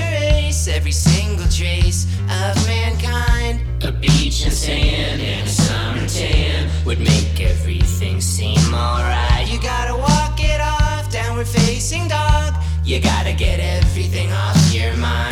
erase every single trace of mankind. A beach and sand and a summer tan would make everything seem alright. You gotta walk it off, downward facing dog. You gotta get everything off your mind.